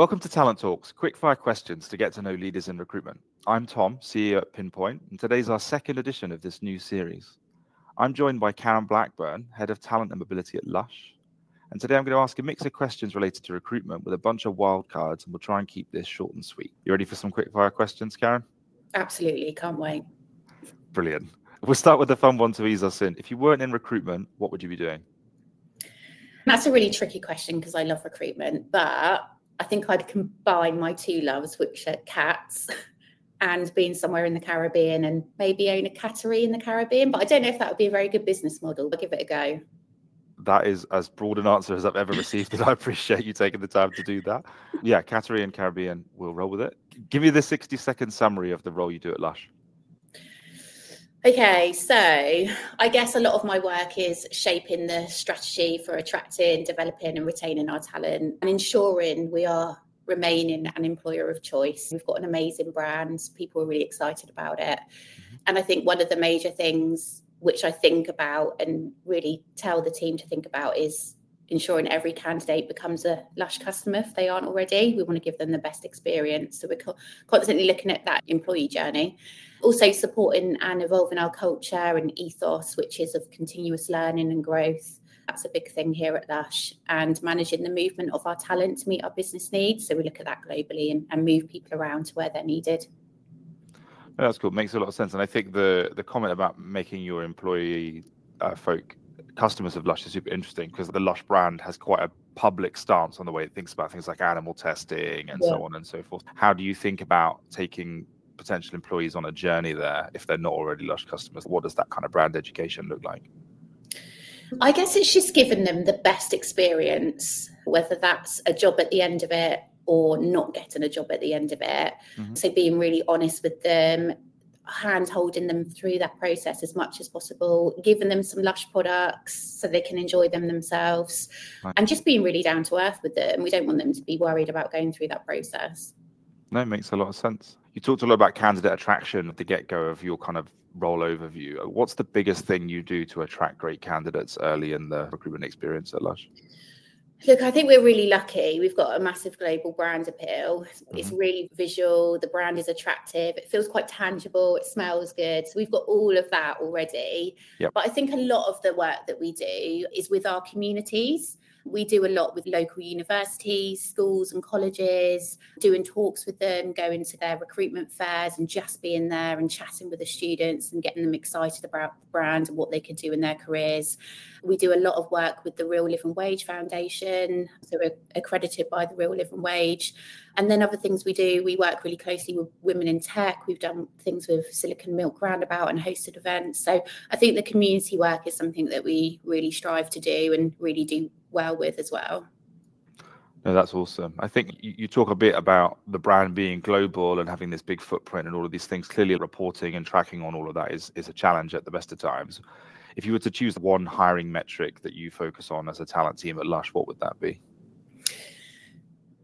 Welcome to Talent Talks, quickfire questions to get to know leaders in recruitment. I'm Tom, CEO at Pinpoint, and today's our second edition of this new series. I'm joined by Karen Blackburn, Head of Talent and Mobility at Lush. And today I'm going to ask a mix of questions related to recruitment with a bunch of wildcards, and we'll try and keep this short and sweet. You ready for some quickfire questions, Karen? Absolutely, can't wait. Brilliant. We'll start with the fun one to ease us in. If you weren't in recruitment, what would you be doing? That's a really tricky question because I love recruitment, but I think I'd combine my two loves, which are cats and being somewhere in the Caribbean and maybe own a cattery in the Caribbean. But I don't know if that would be a very good business model, but give it a go. That is as broad an answer as I've ever received, and I appreciate you taking the time to do that. Yeah, Cattery and Caribbean, we'll roll with it. Give me the 60 second summary of the role you do at Lush. Okay, so I guess a lot of my work is shaping the strategy for attracting, developing, and retaining our talent and ensuring we are remaining an employer of choice. We've got an amazing brand, people are really excited about it. Mm-hmm. And I think one of the major things which I think about and really tell the team to think about is ensuring every candidate becomes a Lush customer if they aren't already. We want to give them the best experience. So we're constantly looking at that employee journey. Also supporting and evolving our culture and ethos, which is of continuous learning and growth. That's a big thing here at Lush. And managing the movement of our talent to meet our business needs. So we look at that globally and, and move people around to where they're needed. that's cool. Makes a lot of sense. And I think the the comment about making your employee uh, folk customers of Lush is super interesting because the Lush brand has quite a public stance on the way it thinks about things like animal testing and yeah. so on and so forth. How do you think about taking potential employees on a journey there if they're not already Lush customers? What does that kind of brand education look like? I guess it's just giving them the best experience, whether that's a job at the end of it or not getting a job at the end of it. Mm-hmm. So being really honest with them, hand holding them through that process as much as possible, giving them some lush products so they can enjoy them themselves, right. and just being really down to earth with them. We don't want them to be worried about going through that process. No, it makes a lot of sense. You talked a lot about candidate attraction at the get go of your kind of role overview. What's the biggest thing you do to attract great candidates early in the recruitment experience at Lush? Look, I think we're really lucky. We've got a massive global brand appeal. Mm-hmm. It's really visual. The brand is attractive. It feels quite tangible. It smells good. So we've got all of that already. Yep. But I think a lot of the work that we do is with our communities. We do a lot with local universities, schools, and colleges, doing talks with them, going to their recruitment fairs, and just being there and chatting with the students and getting them excited about the brand and what they could do in their careers. We do a lot of work with the Real Living Wage Foundation, so we're accredited by the Real Living Wage. And then other things we do, we work really closely with women in tech. We've done things with Silicon Milk Roundabout and hosted events. So I think the community work is something that we really strive to do and really do well with as well. No, that's awesome. I think you, talk a bit about the brand being global and having this big footprint and all of these things. Clearly, reporting and tracking on all of that is, is a challenge at the best of times. If you were to choose one hiring metric that you focus on as a talent team at Lush, what would that be?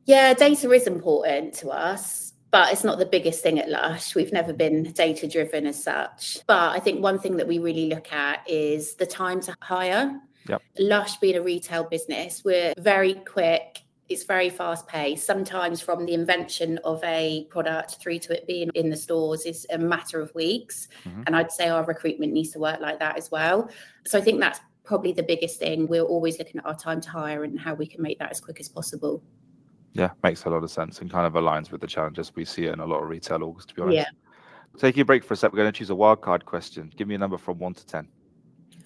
Yeah, data is important to us, but it's not the biggest thing at Lush. We've never been data driven as such. But I think one thing that we really look at is the time to hire. Yep. Lush being a retail business, we're very quick. It's very fast paced. Sometimes from the invention of a product through to it being in the stores is a matter of weeks. Mm-hmm. And I'd say our recruitment needs to work like that as well. So I think that's probably the biggest thing. We're always looking at our time to hire and how we can make that as quick as possible. Yeah, makes a lot of sense and kind of aligns with the challenges we see in a lot of retail orgs, to be honest. Yeah. Taking a break for a sec, we're going to choose a wildcard question. Give me a number from one to 10.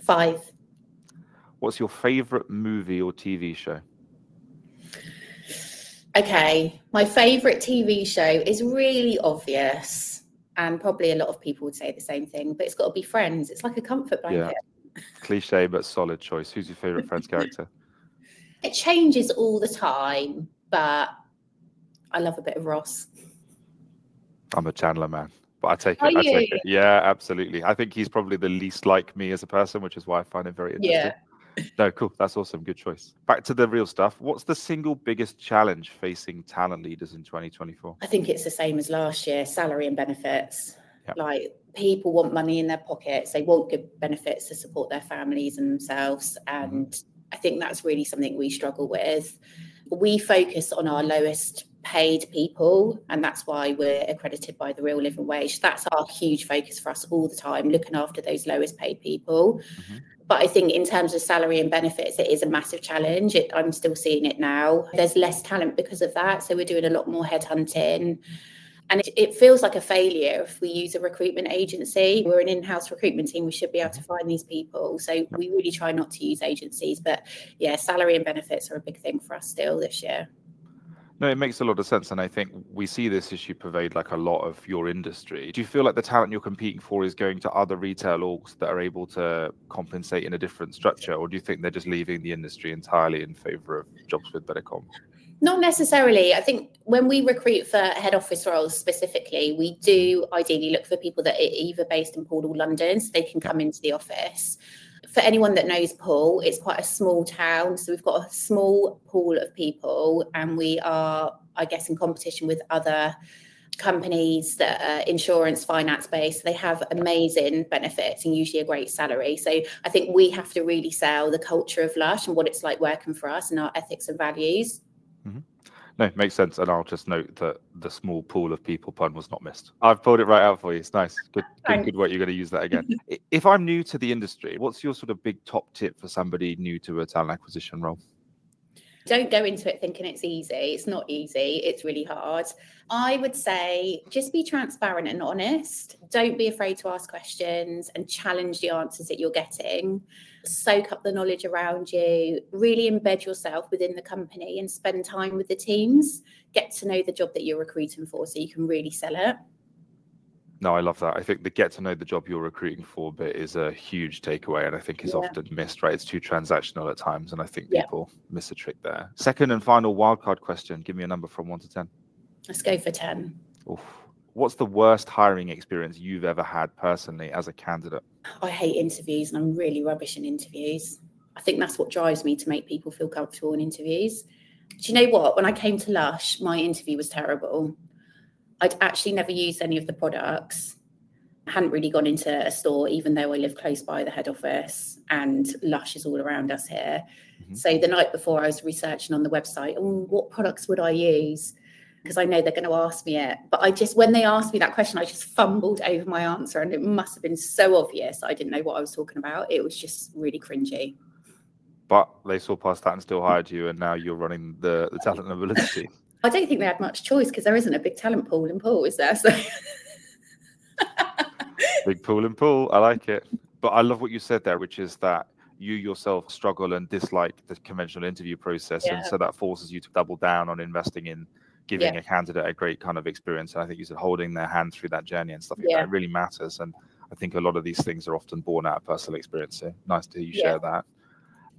Five. What's your favorite movie or TV show? Okay, my favorite TV show is really obvious, and probably a lot of people would say the same thing, but it's got to be Friends. It's like a comfort blanket. Yeah. Cliche, but solid choice. Who's your favorite Friends character? It changes all the time, but I love a bit of Ross. I'm a Chandler man but I take it. I take it. Yeah, absolutely. I think he's probably the least like me as a person, which is why I find him very interesting. Yeah no, cool. That's awesome. Good choice. Back to the real stuff. What's the single biggest challenge facing talent leaders in 2024? I think it's the same as last year salary and benefits. Yep. Like people want money in their pockets, they want good benefits to support their families and themselves. And mm-hmm. I think that's really something we struggle with. We focus on our lowest paid people and that's why we're accredited by the real living wage that's our huge focus for us all the time looking after those lowest paid people mm-hmm. But i think in terms of salary and benefits it is a massive challenge it, i'm still seeing it now there's less talent because of that so we're doing a lot more headhunting and it, it, feels like a failure if we use a recruitment agency. We're an in house recruitment team. We should be able to find these people. So we really try not to use agencies. But yeah, salary and benefits are a big thing for us still this year. No, it makes a lot of sense. And I think we see this issue pervade like a lot of your industry. Do you feel like the talent you're competing for is going to other retail orgs that are able to compensate in a different structure? Or do you think they're just leaving the industry entirely in favor of jobs with better comp? Not necessarily. I think when we recruit for head office roles specifically, we do mm. ideally look for people that are either based in or London so they can come into the office. For anyone that knows Poole, it's quite a small town. So we've got a small pool of people, and we are, I guess, in competition with other companies that are insurance finance based they have amazing benefits and usually a great salary so i think we have to really sell the culture of lush and what it's like working for us and our ethics and values. No, makes sense. And I'll just note that the small pool of people pun was not missed. I've pulled it right out for you. It's nice. Good, good, good work. You're going to use that again. if I'm new to the industry, what's your sort of big top tip for somebody new to a talent acquisition role? Don't go into it thinking it's easy. It's not easy. It's really hard. I would say just be transparent and honest. Don't be afraid to ask questions and challenge the answers that you're getting. Soak up the knowledge around you, really embed yourself within the company and spend time with the teams. Get to know the job that you're recruiting for so you can really sell it. No, I love that. I think the get to know the job you're recruiting for bit is a huge takeaway, and I think is yeah. often missed. Right, it's too transactional at times, and I think yeah. people miss a trick there. Second and final wildcard question: Give me a number from one to ten. Let's go for ten. Oof. What's the worst hiring experience you've ever had personally as a candidate? I hate interviews, and I'm really rubbish in interviews. I think that's what drives me to make people feel comfortable in interviews. Do you know what? When I came to Lush, my interview was terrible. I'd actually never used any of the products. I hadn't really gone into a store, even though I live close by the head office and Lush is all around us here. Mm-hmm. So the night before, I was researching on the website, oh, what products would I use? Because I know they're going to ask me it. But I just, when they asked me that question, I just fumbled over my answer and it must have been so obvious. I didn't know what I was talking about. It was just really cringy. But they saw past that and still hired you, and now you're running the, the talent and ability team. I don't think they had much choice because there isn't a big talent pool in Poole, is there? So big pool in Poole. I like it. But I love what you said there, which is that you yourself struggle and dislike the conventional interview process. Yeah. And so that forces you to double down on investing in giving yeah. a candidate a great kind of experience. And I think you said holding their hand through that journey and stuff like yeah. that really matters. And I think a lot of these things are often born out of personal experience. So nice to hear you share that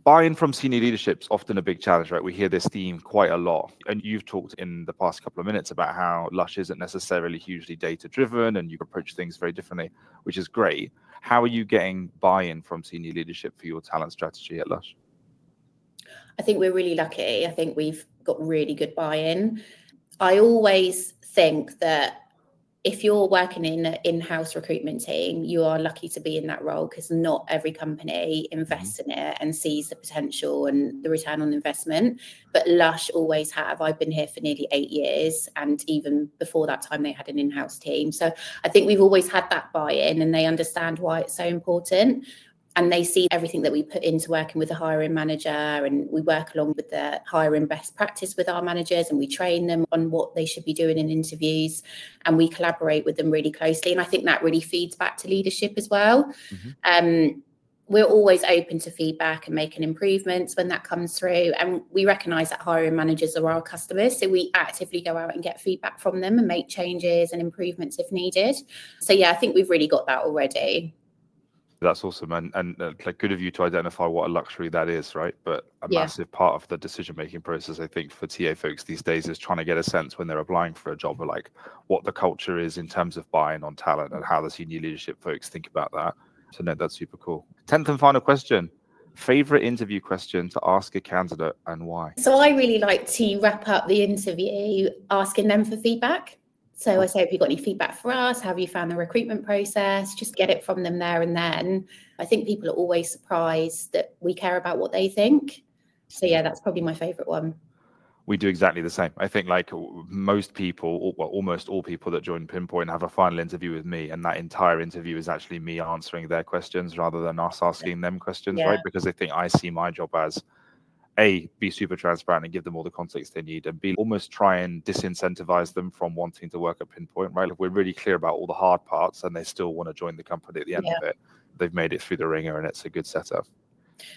buy-in from senior leadership is often a big challenge, right? We hear this theme quite a lot, and you've talked in the past couple of minutes about how Lush isn't necessarily hugely data-driven, and you approach things very differently, which is great. How are you getting buy-in from senior leadership for your talent strategy at Lush? I think we're really lucky. I think we've got really good buy-in. I always think that if you're working in an in-house recruitment team, you are lucky to be in that role because not every company invests mm-hmm. in it and sees the potential and the return on investment. But Lush always have. I've been here for nearly eight years, and even before that time, they had an in-house team. So I think we've always had that buy-in, and they understand why it's so important and they see everything that we put into working with the hiring manager and we work along with the hiring best practice with our managers and we train them on what they should be doing in interviews and we collaborate with them really closely. And i think that really feeds back to leadership as well. Mm-hmm. um, we're always open to feedback and making improvements when that comes through. And we recognize that hiring managers are our customers so we actively go out and get feedback from them and make changes and improvements if needed. So yeah i think we've really got that already that's awesome, and and uh, like good of you to identify what a luxury that is, right? But a yeah. massive part of the decision making process, I think, for TA folks these days is trying to get a sense when they're applying for a job of like what the culture is in terms of buying on talent and how the senior leadership folks think about that. So no, that's super cool. Tenth and final question: favorite interview question to ask a candidate and why? So I really like to wrap up the interview asking them for feedback. So I say, have you got any feedback for us? Have you found the recruitment process? Just get it from them there and then. I think people are always surprised that we care about what they think. So yeah, that's probably my favourite one we do exactly the same. I think like most people, well, almost all people that join Pinpoint have a final interview with me, and that entire interview is actually me answering their questions rather than us asking them questions, yeah. right? Because I think I see my job as a be super transparent and give them all the context they need, and b almost try and disincentivize them from wanting to work at Pinpoint, right? If we're really clear about all the hard parts, and they still want to join the company at the end yeah. of it, they've made it through the wringer, and it's a good setup.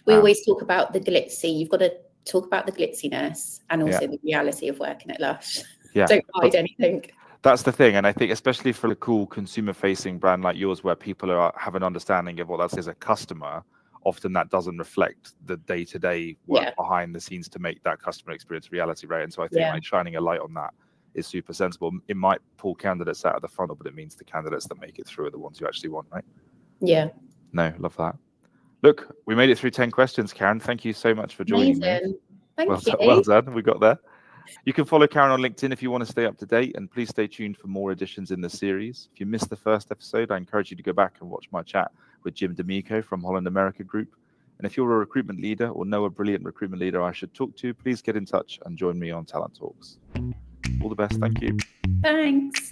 We um, always talk about the glitzy. You've got to talk about the glitziness and also yeah. the reality of working at Lush. Yeah. Don't hide but anything. That's the thing. And I think especially for a cool consumer facing brand like yours where people are have an understanding of what that is as a customer, often that doesn't reflect the day to day work yeah. behind the scenes to make that customer experience reality, right? And so I think yeah. like shining a light on that is super sensible. It might pull candidates out of the funnel, but it means the candidates that make it through are the ones you actually want, right? Yeah. No, love that. Look, we made it through 10 questions, Karen. Thank you so much for joining Amazing. me. Thank well, you. Well done. We got there. You can follow Karen on LinkedIn if you want to stay up to date, and please stay tuned for more editions in the series. If you missed the first episode, I encourage you to go back and watch my chat with Jim D'Amico from Holland America Group. And if you're a recruitment leader or know a brilliant recruitment leader I should talk to, please get in touch and join me on Talent Talks. All the best. Thank you. Thanks.